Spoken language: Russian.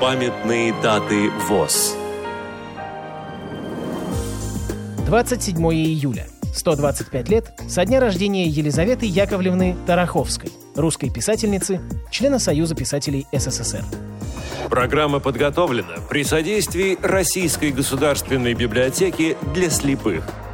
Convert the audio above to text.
Памятные даты ВОЗ. 27 июля. 125 лет со дня рождения Елизаветы Яковлевны Тараховской, русской писательницы, члена Союза писателей СССР. Программа подготовлена при содействии Российской государственной библиотеки для слепых –